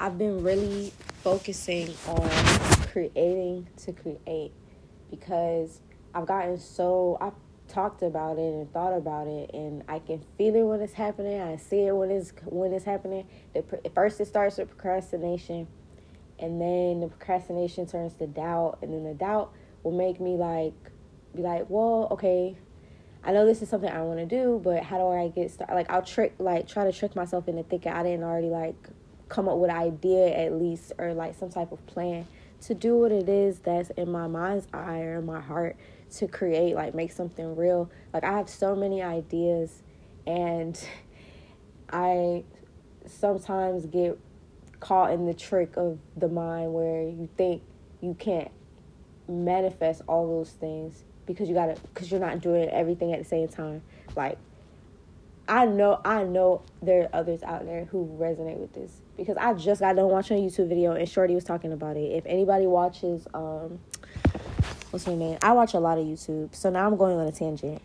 I've been really focusing on creating to create because I've gotten so I've talked about it and thought about it and I can feel it when it's happening. I see it when it's when it's happening. The, first it starts with procrastination and then the procrastination turns to doubt and then the doubt will make me like be like, "Well, okay, I know this is something I want to do, but how do I get started? Like I'll trick, like try to trick myself into thinking I didn't already like come up with an idea at least or like some type of plan to do what it is that's in my mind's eye or in my heart to create, like make something real. Like I have so many ideas and I sometimes get caught in the trick of the mind where you think you can't manifest all those things because you gotta because you're not doing everything at the same time like i know i know there are others out there who resonate with this. Because i just got done watching a youtube video and shorty was talking about it. If anybody watches um what's her name? I watch a lot of youtube. So now i'm going on a tangent.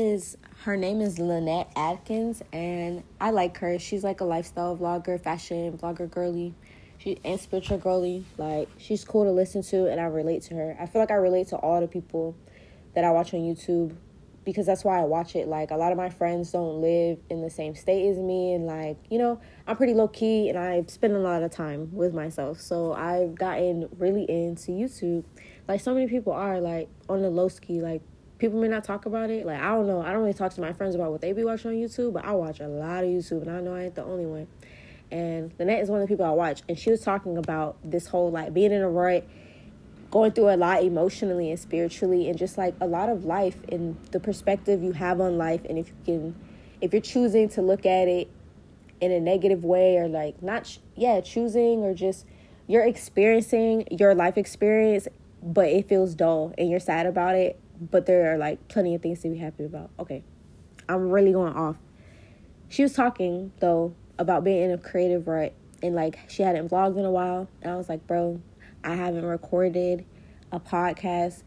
Is her name is lynette atkins and i like her. She's like a lifestyle vlogger fashion vlogger girly. She and spiritual girly. Like she's cool to listen to and i relate to her. I feel like i relate to all the people that I watch on YouTube because that's why I watch it. Like a lot of my friends don't live in the same state as me and like, you know, I'm pretty low key and I spend a lot of time with myself. So I've gotten really into YouTube. Like so many people are like on the low ski, like people may not talk about it. Like I don't know. I don't really talk to my friends about what they be watching on YouTube, but I watch a lot of YouTube and I know I ain't the only one. And Lynette is one of the people I watch and she was talking about this whole like being in a rut going through a lot emotionally and spiritually and just like a lot of life and the perspective you have on life and if you can if you're choosing to look at it in a negative way or like not yeah choosing or just you're experiencing your life experience but it feels dull and you're sad about it but there are like plenty of things to be happy about. Okay i'm really going off. She was talking though about being in a creative rut and like she hadn't vlogged in a while and i was like bro I haven't recorded a podcast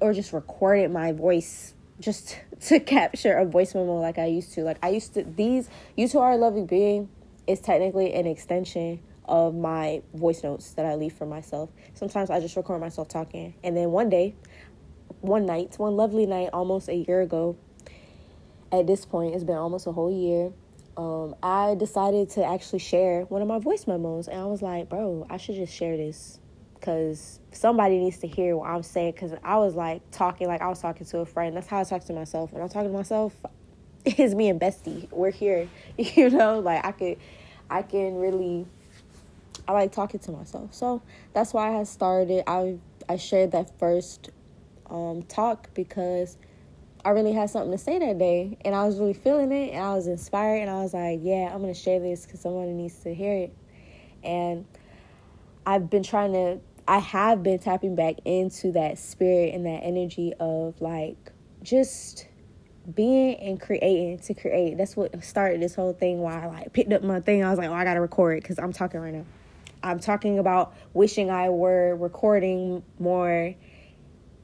or just recorded my voice just to capture a voice memo like I used to. Like I used to these you too are a loving being is technically an extension of my voice notes that I leave for myself. Sometimes I just record myself talking. And then one day, one night, one lovely night almost a year ago, at this point, it's been almost a whole year. Um, I decided to actually share one of my voice memos, and I was like, bro, I should just share this because somebody needs to hear what I'm saying. Because I was like talking like I was talking to a friend. That's how I talk to myself. When I'm talking to myself, it's me and Bestie. We're here, you know. Like I could, I can really. I like talking to myself, so that's why I started. I I shared that first um, talk because I really had something to say that day, and I was really feeling it, and I was inspired, and I was like, yeah, I'm gonna share this because somebody needs to hear it, and I've been trying to I have been tapping back into that spirit and that energy of like just being and creating to create. That's what started this whole thing. Why I like picked up my thing. I was like, oh, I gotta record because I'm talking right now. I'm talking about wishing I were recording more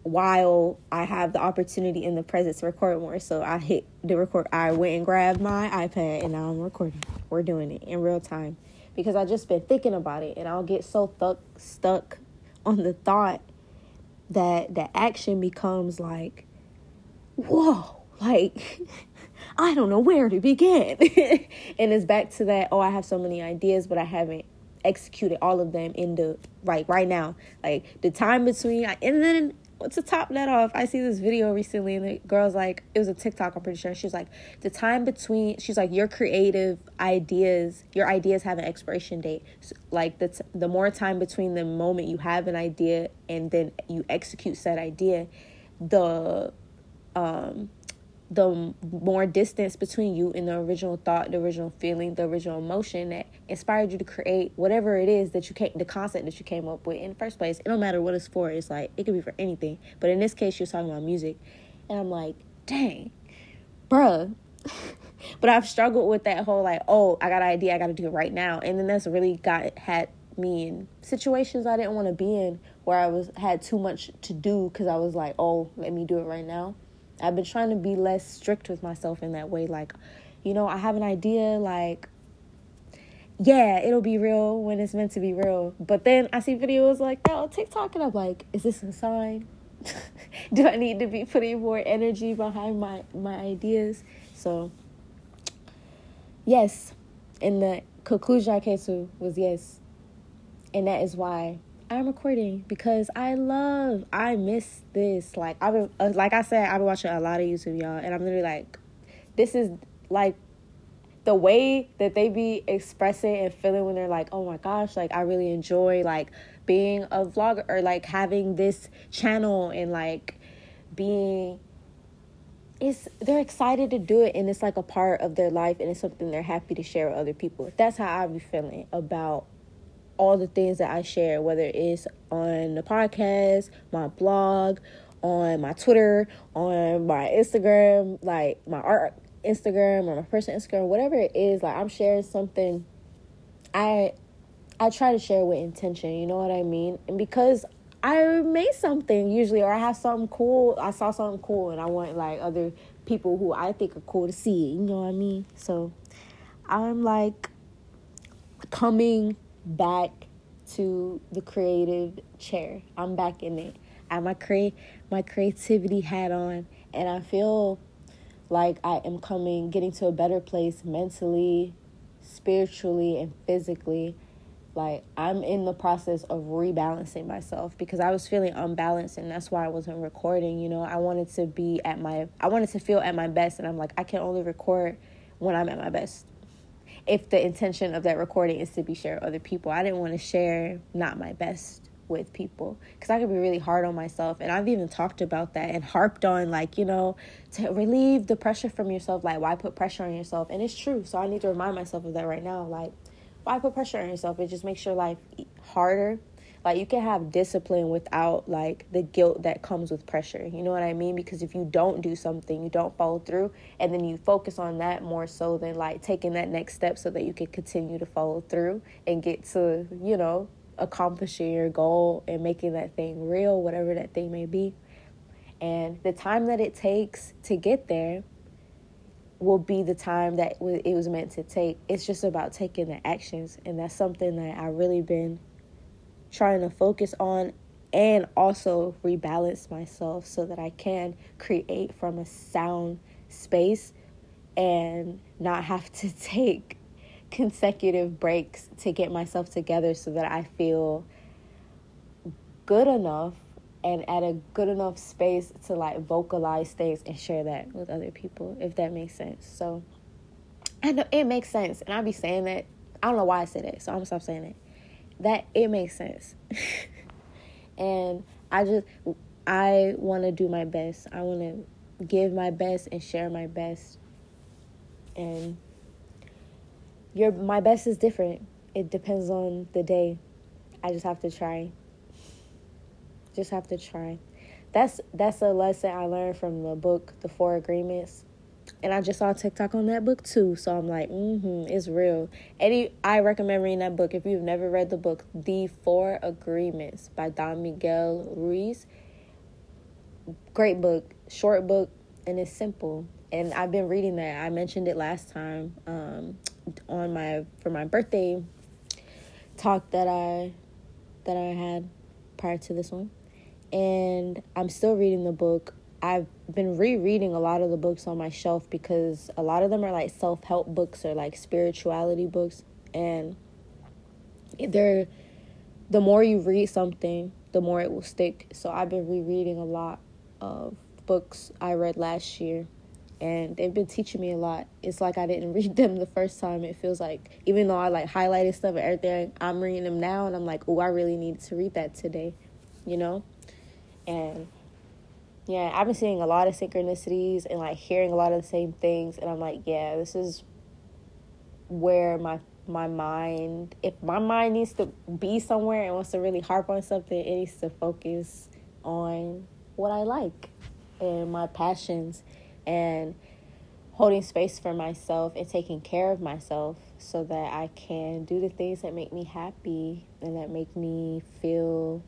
while I have the opportunity in the present to record more. So I hit the record. I went and grabbed my iPad and now I'm recording. We're doing it in real time because I just been thinking about it and I'll get so th- stuck on the thought that the action becomes like, whoa, like I don't know where to begin. and it's back to that, oh, I have so many ideas, but I haven't executed all of them in the right right now. Like the time between and then to top that off, I see this video recently, and the girl's like, it was a TikTok, I'm pretty sure. She's like, the time between, she's like, your creative ideas, your ideas have an expiration date. So, like, the, t- the more time between the moment you have an idea and then you execute said idea, the um the more distance between you and the original thought, the original feeling, the original emotion that inspired you to create whatever it is that you came, the concept that you came up with in the first place. It don't matter what it's for. It's like it could be for anything. But in this case, was talking about music, and I'm like, dang, bruh. but I've struggled with that whole like, oh, I got an idea, I got to do it right now, and then that's really got had me in situations I didn't want to be in where I was had too much to do because I was like, oh, let me do it right now I've been trying to be less strict with myself in that way. Like, you know, I have an idea, like, yeah, it'll be real when it's meant to be real. But then I see videos like that on TikTok and I'm like, is this a sign? Do I need to be putting more energy behind my my ideas? So yes. And the conclusion I came to was yes. And that is why I'm recording because I love, I miss this. Like I've been, uh, like I said, I've been watching a lot of YouTube, y'all, and I'm literally like, this is like the way that they be expressing and feeling when they're like, oh my gosh, like I really enjoy like being a vlogger or like having this channel and like being it's they're excited to do it and it's like a part of their life and it's something they're happy to share with other people. That's how I be feeling about all the things that I share, whether it's on the podcast, my blog, on my Twitter, on my Instagram, like my art Instagram or my personal Instagram, whatever it is, like I'm sharing something I I try to share with intention, you know what I mean? And because I made something usually or I have something cool, I saw something cool and I want like other people who I think are cool to see it, you know what I mean? So I'm like coming back to the creative chair. I'm back in it. I my create my creativity hat on and I feel like I am coming getting to a better place mentally, spiritually and physically. Like I'm in the process of rebalancing myself because I was feeling unbalanced and that's why I wasn't recording, you know. I wanted to be at my I wanted to feel at my best and I'm like I can only record when I'm at my best if the intention of that recording is to be shared with other people. I didn't want to share not my best with people because I could be really hard on myself. And I've even talked about that and harped on, like, you know, to relieve the pressure from yourself. Like, why put pressure on yourself? And it's true. So I need to remind myself of that right now. Like, why put pressure on yourself? It just makes your life harder like you can have discipline without like the guilt that comes with pressure. You know what I mean? Because if you don't do something, you don't follow through, and then you focus on that more so than like taking that next step so that you can continue to follow through and get to, you know, accomplishing your goal and making that thing real, whatever that thing may be. And the time that it takes to get there will be the time that it was meant to take. It's just about taking the actions, and that's something that I really been trying to focus on and also rebalance myself so that I can create from a sound space and not have to take consecutive breaks to get myself together so that I feel good enough and at a good enough space to like vocalize things and share that with other people if that makes sense. So I know it makes sense and I'll be saying that I don't know why I said it, so I'm gonna stop saying it that it makes sense. and I just I want to do my best. I want to give my best and share my best. And your my best is different. It depends on the day. I just have to try. Just have to try. That's that's a lesson I learned from the book The Four Agreements and I just saw TikTok on that book too. So I'm like, mm-hmm, it's real. Eddie, I recommend reading that book if you've never read the book, The Four Agreements by Don Miguel Ruiz. Great book, short book, and it's simple. And I've been reading that. I mentioned it last time um, on my for my birthday talk that I that I had prior to this one. And I'm still reading the book I've been rereading a lot of the books on my shelf because a lot of them are like self help books or like spirituality books. And they're, the more you read something, the more it will stick. So I've been rereading a lot of books I read last year. And they've been teaching me a lot. It's like I didn't read them the first time. It feels like, even though I like highlighted stuff and everything, I'm reading them now and I'm like, oh, I really need to read that today, you know? And yeah, I've been seeing a lot of synchronicities and like hearing a lot of the same things, and I'm like, yeah, this is where my my mind, if my mind needs to be somewhere and wants to really harp on something, it needs to focus on what I like and my passions and holding space for myself and taking care of myself so that I can do the things that make me happy and that make me feel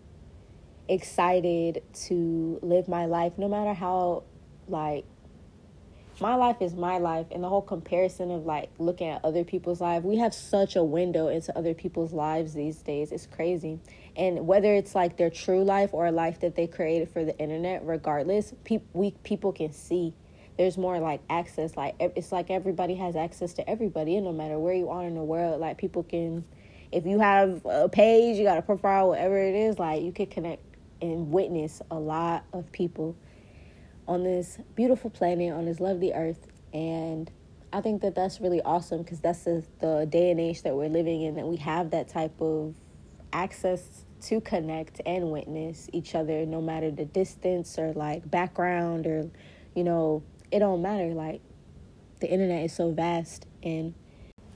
excited to live my life no matter how like my life is my life and the whole comparison of like looking at other people's lives we have such a window into other people's lives these days. It's crazy. And whether it's like their true life or a life that they created for the internet regardless pe- we people can see. There's more like access like it's like everybody has access to everybody and no matter where you are in the world like people can if you have a page you got a profile whatever it is like you can connect and witness a lot of people on this beautiful planet, on this lovely earth. And I think that that's really awesome because that's the, the day and age that we're living in, that we have that type of access to connect and witness each other, no matter the distance or like background or, you know, it don't matter. Like the internet is so vast and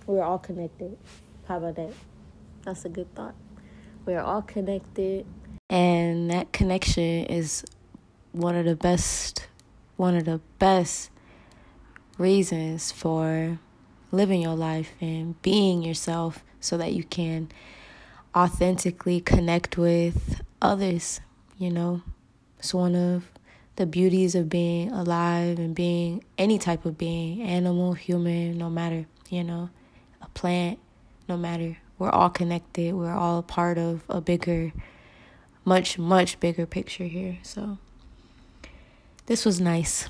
we're all connected. How about that? That's a good thought. We're all connected. And that connection is one of the best one of the best reasons for living your life and being yourself so that you can authentically connect with others, you know. It's one of the beauties of being alive and being any type of being, animal, human, no matter, you know, a plant, no matter. We're all connected. We're all part of a bigger, much, much bigger picture here. So this was nice.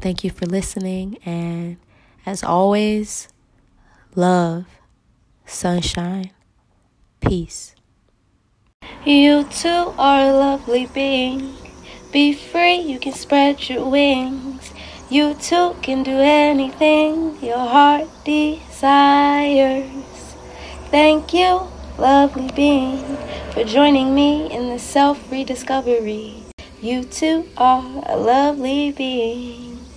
Thank you for listening. And as always, love, sunshine, peace. You too are a lovely being. Be free, you can spread your wings. You too can do anything your heart desires. Thank you, lovely being, for joining me in the self rediscovery. You too are a lovely being.